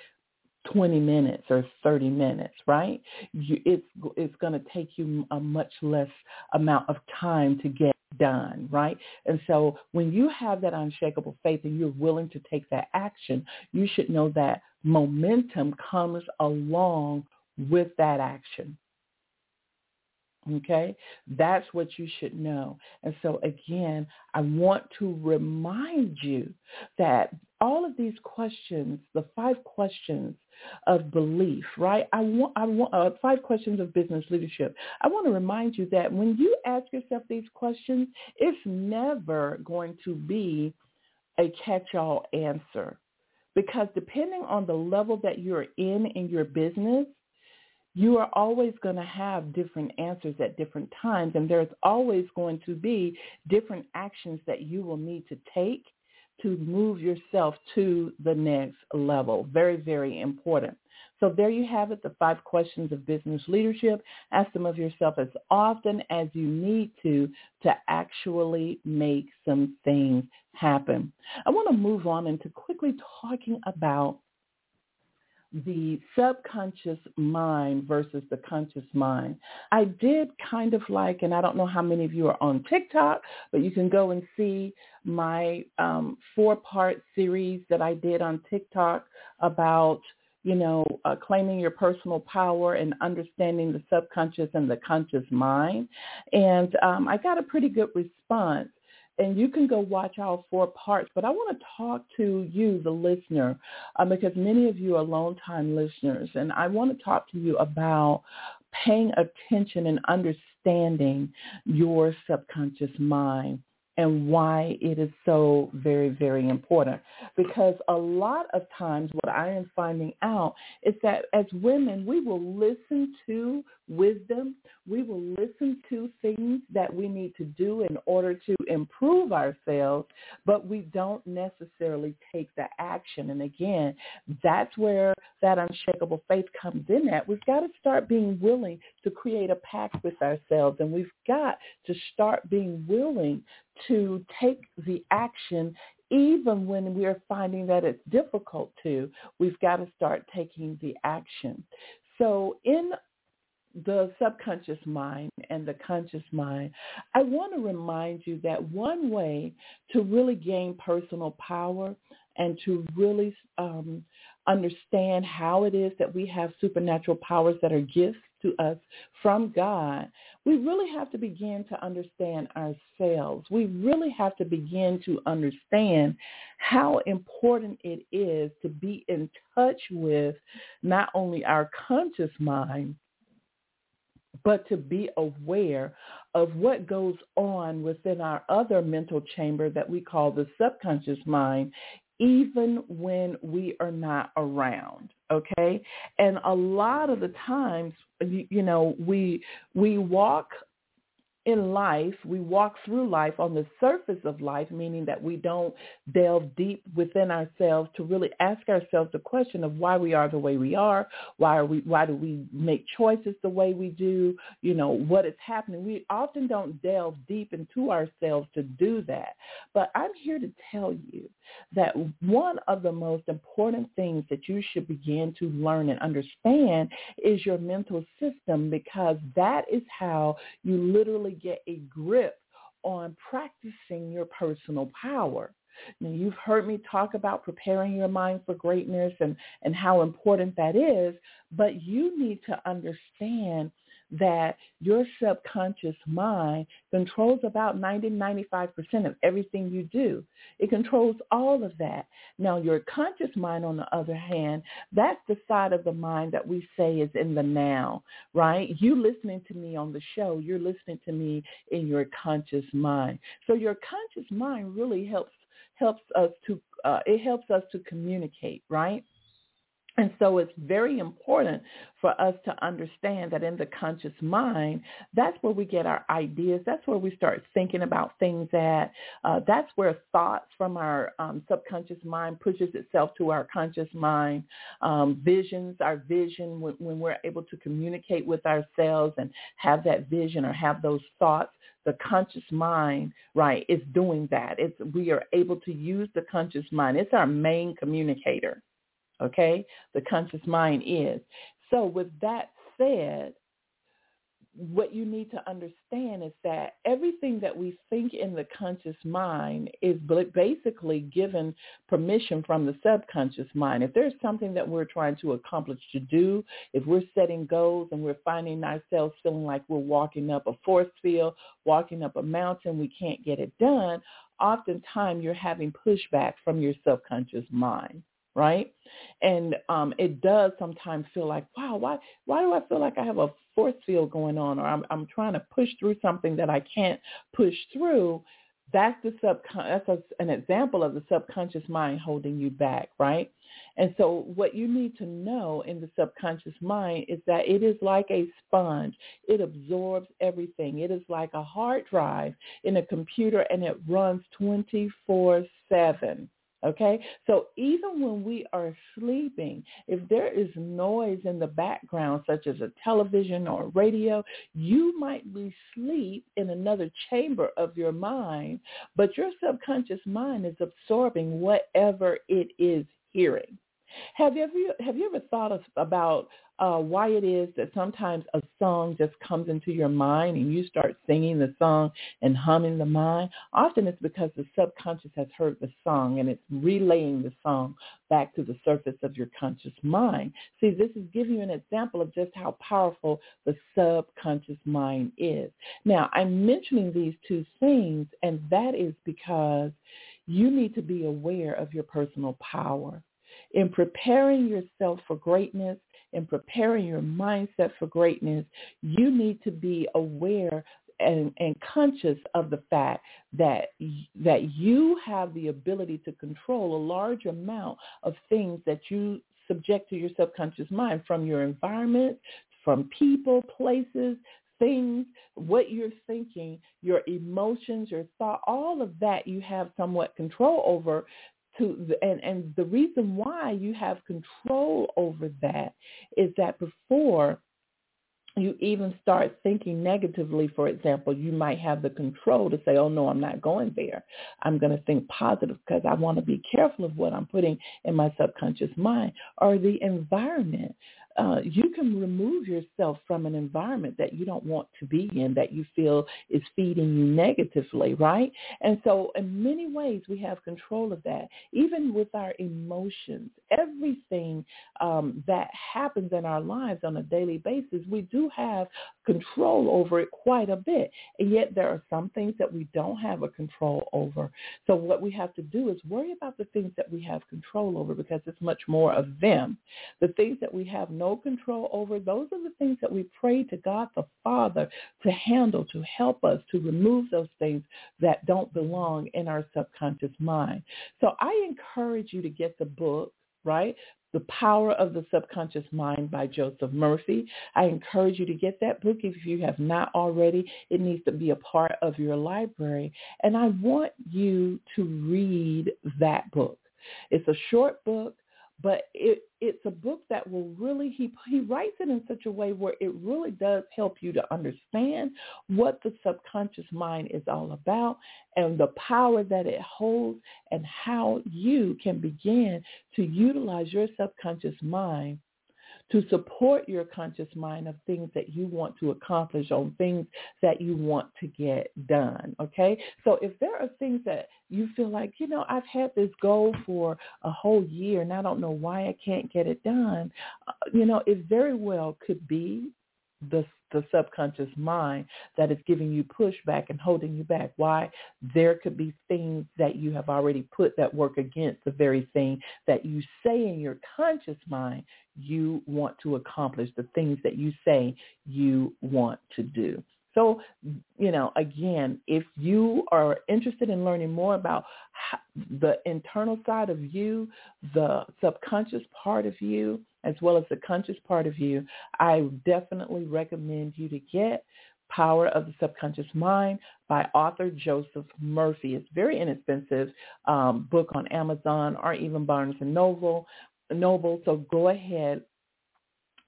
S1: 20 minutes or 30 minutes, right? You, it's it's going to take you a much less amount of time to get done, right? And so when you have that unshakable faith and you're willing to take that action, you should know that momentum comes along with that action. Okay, that's what you should know. And so again, I want to remind you that all of these questions, the five questions of belief, right? I want, I want uh, five questions of business leadership. I want to remind you that when you ask yourself these questions, it's never going to be a catch-all answer because depending on the level that you're in in your business, you are always going to have different answers at different times, and there's always going to be different actions that you will need to take to move yourself to the next level. Very, very important. So there you have it, the five questions of business leadership. Ask them of yourself as often as you need to to actually make some things happen. I want to move on into quickly talking about the subconscious mind versus the conscious mind. I did kind of like, and I don't know how many of you are on TikTok, but you can go and see my um, four-part series that I did on TikTok about, you know, uh, claiming your personal power and understanding the subconscious and the conscious mind. And um, I got a pretty good response and you can go watch all four parts. But I want to talk to you, the listener, uh, because many of you are long-time listeners, and I want to talk to you about paying attention and understanding your subconscious mind and why it is so very, very important. Because a lot of times what I am finding out is that as women, we will listen to wisdom. We will listen to things that we need to do in order to improve ourselves, but we don't necessarily take the action. And again, that's where that unshakable faith comes in at. We've got to start being willing to create a pact with ourselves, and we've got to start being willing to take the action even when we're finding that it's difficult to, we've got to start taking the action. So in the subconscious mind and the conscious mind, I want to remind you that one way to really gain personal power and to really um, understand how it is that we have supernatural powers that are gifts to us from God, we really have to begin to understand ourselves. We really have to begin to understand how important it is to be in touch with not only our conscious mind, but to be aware of what goes on within our other mental chamber that we call the subconscious mind even when we are not around okay? And a lot of the times you, know we we walk in life, we walk through life on the surface of life, meaning that we don't delve deep within ourselves to really ask ourselves the question of why we are the way we are, why are we, why do we make choices the way we do, you know, what is happening. We often don't delve deep into ourselves to do that. But I'm here to tell you that one of the most important things that you should begin to learn and understand is your mental system because that is how you literally really get a grip on practicing your personal power. Now, you've heard me talk about preparing your mind for greatness and, and how important that is, but you need to understand that your subconscious mind controls about 90, 95% of everything you do. It controls all of that. Now, your conscious mind, on the other hand, that's the side of the mind that we say is in the now, right? You listening to me on the show, you're listening to me in your conscious mind. So your conscious mind really helps helps us to uh, it helps us to communicate, right? And so it's very important for us to understand that in the conscious mind, that's where we get our ideas. That's where we start thinking about things at. Uh, that's where thoughts from our um, subconscious mind pushes itself to our conscious mind. Um, visions, our vision, when, when we're able to communicate with ourselves and have that vision or have those thoughts, the conscious mind, right, is doing that. It's we are able to use the conscious mind. It's our main communicator okay? The conscious mind is. So with that said, what you need to understand is that everything that we think in the conscious mind is basically given permission from the subconscious mind. If there's something that we're trying to accomplish to do, if we're setting goals and we're finding ourselves feeling like we're walking up a force field, walking up a mountain, we can't get it done, oftentimes you're having pushback from your subconscious mind right? And um, it does sometimes feel like, wow, why why do I feel like I have a force field going on, or I'm I'm trying to push through something that I can't push through? That's the subcon- that's a, an example of the subconscious mind holding you back, right? And so what you need to know in the subconscious mind is that it is like a sponge. It absorbs everything. It is like a hard drive in a computer and it runs 24/7 Okay, so even when we are sleeping, if there is noise in the background, such as a television or radio, you might be asleep in another chamber of your mind, but your subconscious mind is absorbing whatever it is hearing. Have you ever have you ever thought of, about uh, why it is that sometimes a song just comes into your mind and you start singing the song and humming the mind? Often it's because the subconscious has heard the song and it's relaying the song back to the surface of your conscious mind. See, this is giving you an example of just how powerful the subconscious mind is. Now, I'm mentioning these two things, and that is because you need to be aware of your personal power in preparing yourself for greatness, in preparing your mindset for greatness, you need to be aware and, and, conscious of the fact that that you have the ability to control a large amount of things that you subject to your subconscious mind from your environment, from people, places, things, what you're thinking, your emotions, your thought, all of that you have somewhat control over to and and the reason why you have control over that is that before you even start thinking negatively, for example, you might have the control to say, oh, no, I'm not going there. I'm going to think positive because I want to be careful of what I'm putting in my subconscious mind or the environment. Uh, you can remove yourself from an environment that you don't want to be in, that you feel is feeding you negatively, right? And so in many ways, we have control of that. Even with our emotions, everything um, that happens in our lives on a daily basis, we do have control over it quite a bit. And yet there are some things that we don't have a control over. So what we have to do is worry about the things that we have control over because it's much more of them. The things that we have no control over, those are the things that we pray to God the Father to handle, to help us, to remove those things that don't belong in our subconscious mind. So I encourage you to get the book, right? The Power of the Subconscious Mind by Joseph Murphy. I encourage you to get that book if you have not already. It needs to be a part of your library. And I want you to read that book. It's a short book but it, it's a book that will really he he writes it in such a way where it really does help you to understand what the subconscious mind is all about and the power that it holds and how you can begin to utilize your subconscious mind to support your conscious mind of things that you want to accomplish on things that you want to get done. Okay. So if there are things that you feel like, you know, I've had this goal for a whole year and I don't know why I can't get it done, uh, you know, it very well could be the the subconscious mind that is giving you pushback and holding you back. Why? There could be things that you have already put that work against the very thing that you say in your conscious mind you want to accomplish, the things that you say you want to do. So, you know, again, if you are interested in learning more about the internal side of you, the subconscious part of you, as well as the conscious part of you, I definitely recommend you to get Power of the Subconscious Mind by author Joseph Murphy. It's very inexpensive um, book on Amazon or even Barnes and Noble. Noble. So go ahead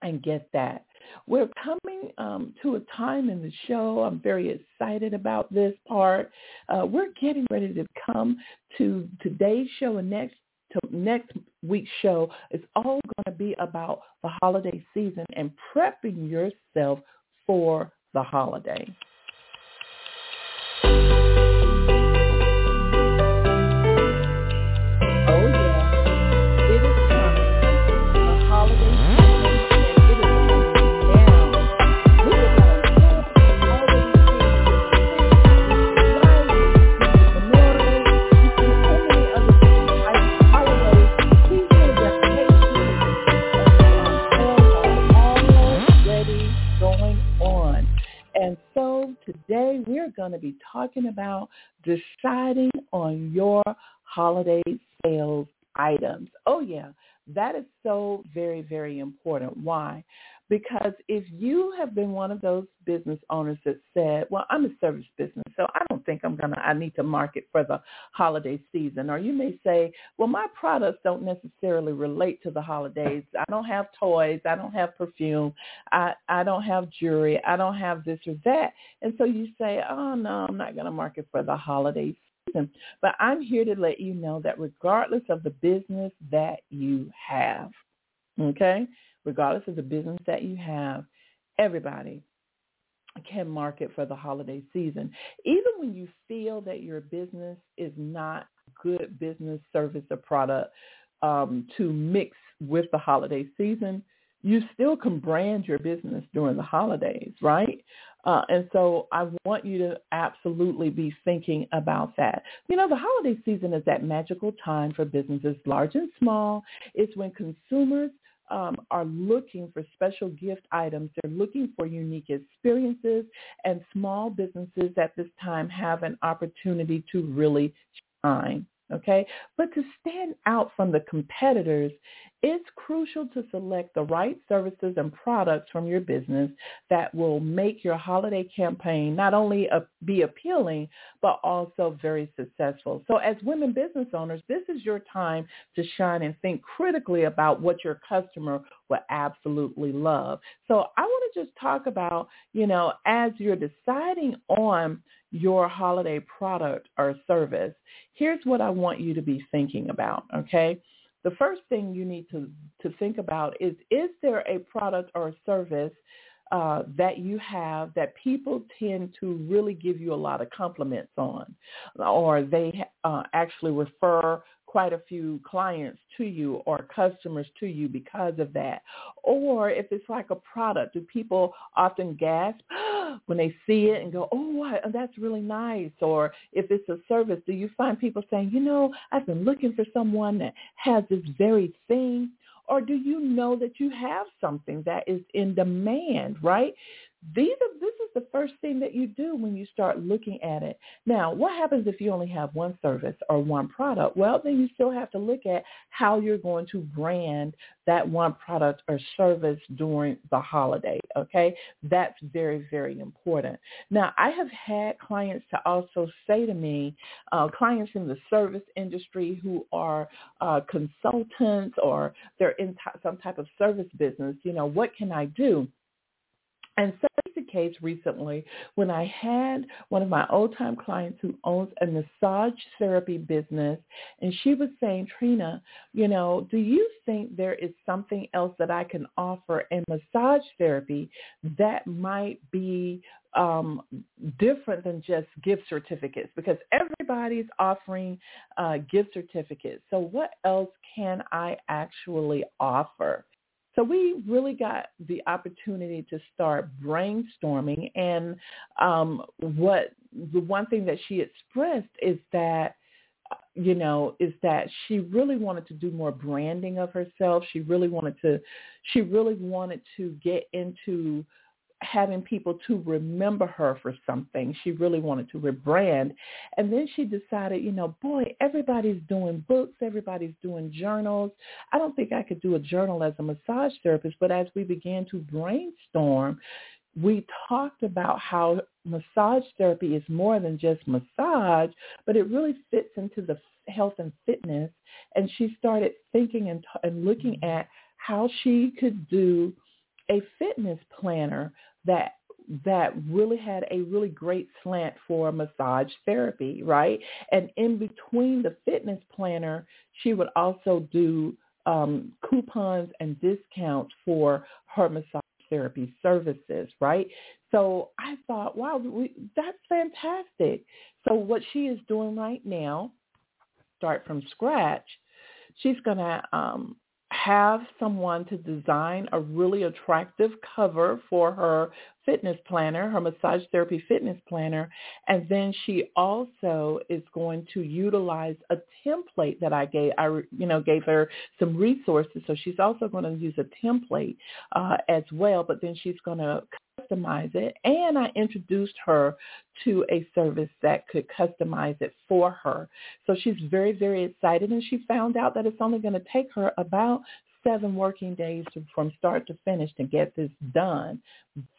S1: and get that. We're coming um, to a time in the show. I'm very excited about this part. Uh, we're getting ready to come to today's show and next to next week's show. It's all going to be about the holiday season and prepping yourself for the holiday. Today we're going to be talking about deciding on your holiday sales items. Oh yeah, that is so very, very important. Why? Because if you have been one of those business owners that said, well, I'm a service business, so I don't think I'm going to, I need to market for the holiday season. Or you may say, well, my products don't necessarily relate to the holidays. I don't have toys. I don't have perfume. I, I don't have jewelry. I don't have this or that. And so you say, oh, no, I'm not going to market for the holiday season. But I'm here to let you know that regardless of the business that you have, okay, regardless of the business that you have, everybody can market for the holiday season. Even when you feel that your business is not good business, service, or product um, to mix with the holiday season, you still can brand your business during the holidays, right? Uh, and so I want you to absolutely be thinking about that. You know, the holiday season is that magical time for businesses large and small. It's when consumers um, are looking for special gift items. They're looking for unique experiences, and small businesses at this time have an opportunity to really shine. Okay, but to stand out from the competitors, it's crucial to select the right services and products from your business that will make your holiday campaign not only be appealing, but also very successful. So as women business owners, this is your time to shine and think critically about what your customer will absolutely love. So I want to just talk about, you know, as you're deciding on your holiday product or service, here's what I want you to be thinking about, okay? The first thing you need to, to think about is, is there a product or a service uh, that you have that people tend to really give you a lot of compliments on, or they uh, actually refer quite a few clients to you or customers to you because of that. Or if it's like a product, do people often gasp when they see it and go, oh, oh, that's really nice? Or if it's a service, do you find people saying, you know, I've been looking for someone that has this very thing? Or do you know that you have something that is in demand, right? These are, this is the first thing that you do when you start looking at it. Now, what happens if you only have one service or one product? Well, then you still have to look at how you're going to brand that one product or service during the holiday, okay? That's very, very important. Now, I have had clients to also say to me, uh, clients in the service industry who are uh, consultants or they're in t- some type of service business, you know, what can I do? And so such the case recently when I had one of my old-time clients who owns a massage therapy business, and she was saying, Trina, you know, do you think there is something else that I can offer in massage therapy that might be um, different than just gift certificates because everybody's offering uh, gift certificates. So what else can I actually offer? So we really got the opportunity to start brainstorming. And um, what the one thing that she expressed is that you know, is that she really wanted to do more branding of herself. She really wanted to, she really wanted to get into having people to remember her for something. She really wanted to rebrand. And then she decided, you know, boy, everybody's doing books, everybody's doing journals. I don't think I could do a journal as a massage therapist, but as we began to brainstorm, we talked about how massage therapy is more than just massage, but it really fits into the health and fitness. And she started thinking and, and looking mm-hmm. at how she could do a fitness planner that that really had a really great slant for massage therapy, right? And in between the fitness planner, she would also do um, coupons and discounts for her massage therapy services, right? So I thought, wow, we, that's fantastic. So what she is doing right now, start from scratch, she's going to um, have someone to design a really attractive cover for her fitness planner, her massage therapy fitness planner, and then she also is going to utilize a template that I gave. I you know gave her some resources, so she's also going to use a template uh, as well. But then she's going to customize it, and I introduced her to a service that could customize it for her. So she's very very excited, and she found out that it's only going to take her about seven working days from start to finish to get this done.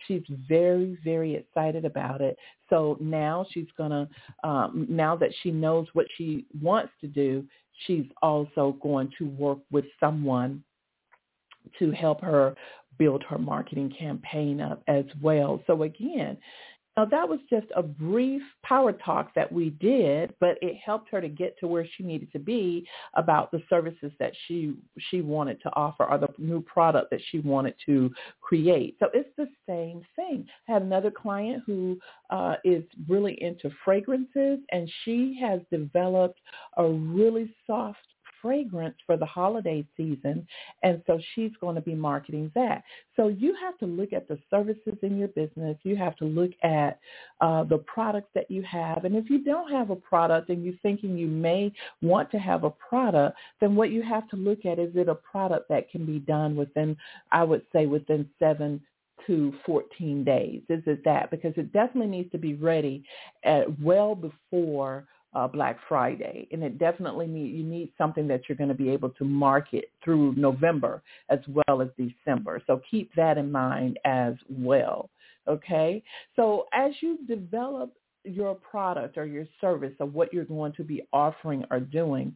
S1: She's very, very excited about it. So now she's going to, um, now that she knows what she wants to do, she's also going to work with someone to help her build her marketing campaign up as well. So again, now that was just a brief power talk that we did, but it helped her to get to where she needed to be about the services that she she wanted to offer or the new product that she wanted to create. So it's the same thing. I had another client who uh, is really into fragrances, and she has developed a really soft fragrance for the holiday season. And so she's going to be marketing that. So you have to look at the services in your business. You have to look at uh, the products that you have. And if you don't have a product and you're thinking you may want to have a product, then what you have to look at is it a product that can be done within, I would say, within seven to 14 days. Is it that? Because it definitely needs to be ready at well before uh, Black Friday, and it definitely need you need something that you're going to be able to market through November as well as December. So keep that in mind as well. Okay, so as you develop your product or your service of what you're going to be offering or doing,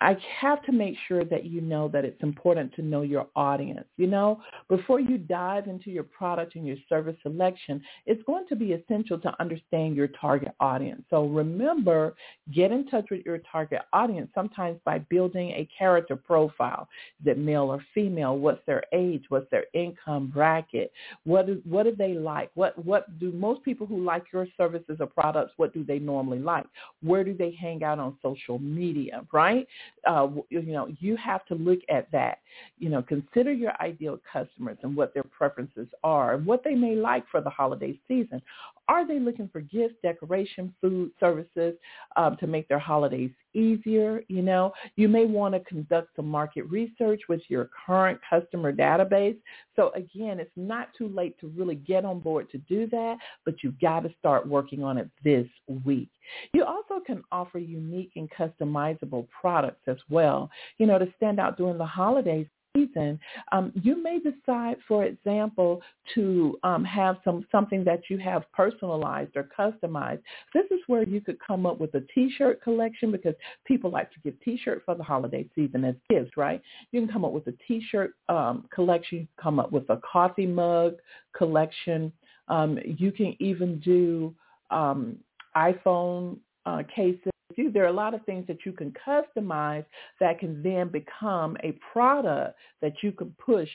S1: I have to make sure that you know that it's important to know your audience. You know, before you dive into your product and your service selection, it's going to be essential to understand your target audience. So remember, get in touch with your target audience sometimes by building a character profile. Is it male or female? What's their age? What's their income bracket? What do, what do they like? What what do most people who like your services or products, what do they normally like? Where do they hang out on social media, right? Uh, you know, you have to look at that. You know, consider your ideal customers and what their preferences are and what they may like for the holiday season. Are they looking for gifts, decoration, food, services um, to make their holidays easier? You know, you may want to conduct some market research with your current customer database. So again, it's not too late to really get on board to do that, but you've got to start working on it this week. You also can offer unique and customizable products as well, you know, to stand out during the holidays season, um, you may decide, for example, to um, have some something that you have personalized or customized. This is where you could come up with a T-shirt collection because people like to give T-shirts for the holiday season as gifts, right? You can come up with a T-shirt um, collection. come up with a coffee mug collection. Um, you can even do um, iPhone uh, cases you. There are a lot of things that you can customize that can then become a product that you can push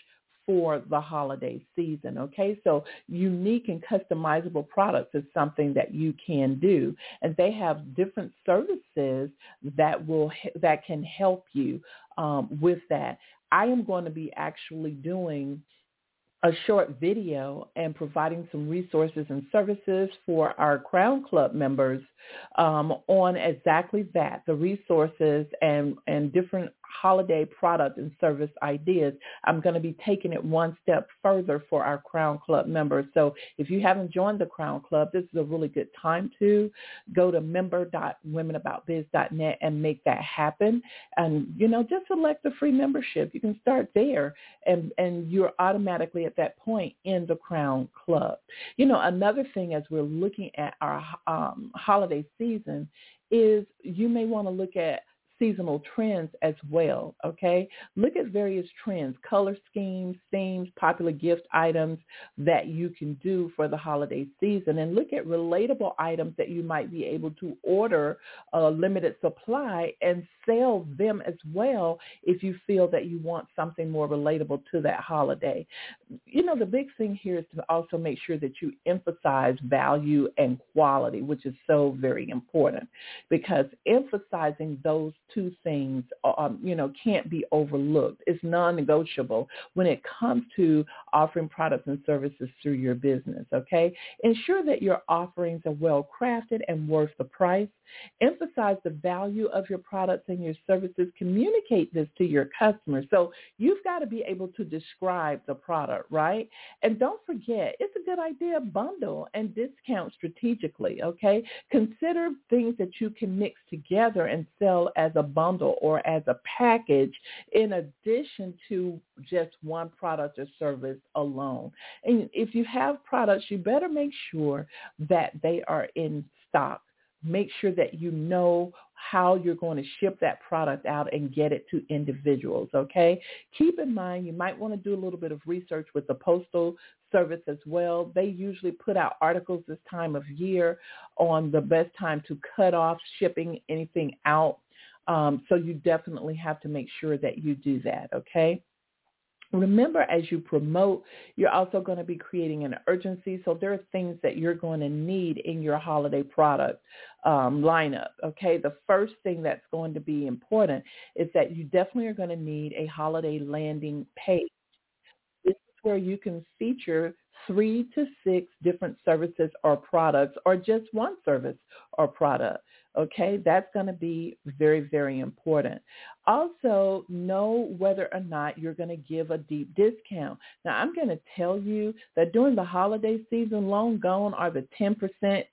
S1: for the holiday season. Okay, so unique and customizable products is something that you can do, and they have different services that will that can help you um, with that. I am going to be actually doing a short video and providing some resources and services for our Crown Club members um, on exactly that, the resources and, and different holiday product and service ideas. I'm going to be taking it one step further for our Crown Club members. So if you haven't joined the Crown Club, this is a really good time to go to member.womenaboutbiz.net and make that happen. And, you know, just select the free membership. You can start there and, and you're automatically at that point in the Crown Club. You know, another thing as we're looking at our um, holiday season is you may want to look at seasonal trends as well, okay? Look at various trends, color schemes, themes, popular gift items that you can do for the holiday season and look at relatable items that you might be able to order a limited supply and sell them as well if you feel that you want something more relatable to that holiday. You know, the big thing here is to also make sure that you emphasize value and quality, which is so very important because emphasizing those two things, um, you know, can't be overlooked. It's non-negotiable when it comes to offering products and services through your business, okay? Ensure that your offerings are well crafted and worth the price. Emphasize the value of your products and your services. Communicate this to your customers. So you've got to be able to describe the product, right? And don't forget, it's a good idea bundle and discount strategically, okay? Consider things that you can mix together and sell as a bundle or as a package in addition to just one product or service alone. And if you have products, you better make sure that they are in stock make sure that you know how you're going to ship that product out and get it to individuals, okay? Keep in mind you might want to do a little bit of research with the Postal Service as well. They usually put out articles this time of year on the best time to cut off shipping anything out. Um, so you definitely have to make sure that you do that, okay? Remember, as you promote, you're also going to be creating an urgency. So there are things that you're going to need in your holiday product um, lineup. Okay, the first thing that's going to be important is that you definitely are going to need a holiday landing page. This is where you can feature three to six different services or products or just one service or product. Okay, that's going to be very, very important. Also, know whether or not you're going to give a deep discount. Now, I'm going to tell you that during the holiday season, long gone are the 10%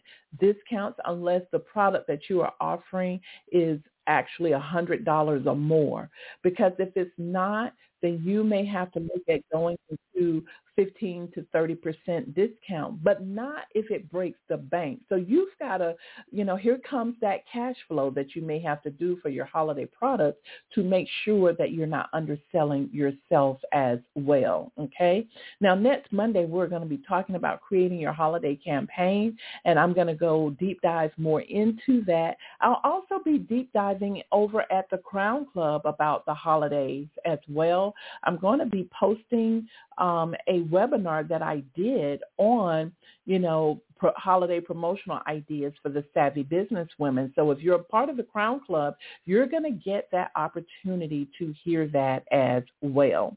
S1: discounts unless the product that you are offering is actually a $100 or more. Because if it's not, then you may have to look at going into 15 to 30% discount, but not if it breaks the bank. So you've got to, you know, here comes that cash flow that you may have to do for your holiday products to make sure that you're not underselling yourself as well. Okay. Now, next Monday, we're going to be talking about creating your holiday campaign, and I'm going to go deep dive more into that. I'll also be deep diving over at the Crown Club about the holidays as well. I'm going to be posting um, a webinar that I did on, you know, pro- holiday promotional ideas for the savvy business women. So if you're a part of the Crown Club, you're going to get that opportunity to hear that as well.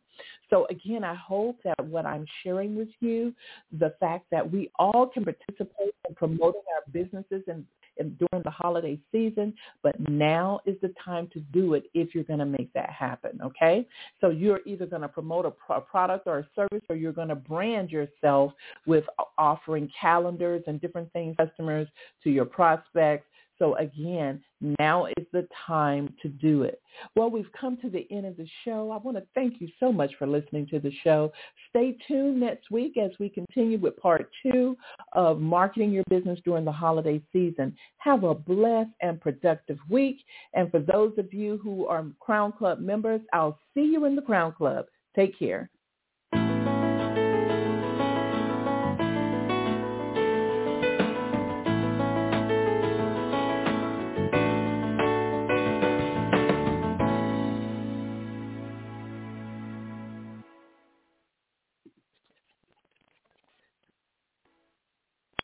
S1: So again, I hope that what I'm sharing with you, the fact that we all can participate in promoting our businesses and during the holiday season, but now is the time to do it if you're going to make that happen, okay? So you're either going to promote a, pro- product or a service or you're going to brand yourself with offering calendars and different things customers to your prospects so again, now is the time to do it. Well, we've come to the end of the show. I want to thank you so much for listening to the show. Stay tuned next week as we continue with part two of marketing your business during the holiday season. Have a blessed and productive week. And for those of you who are Crown Club members, I'll see you in the Crown Club. Take care.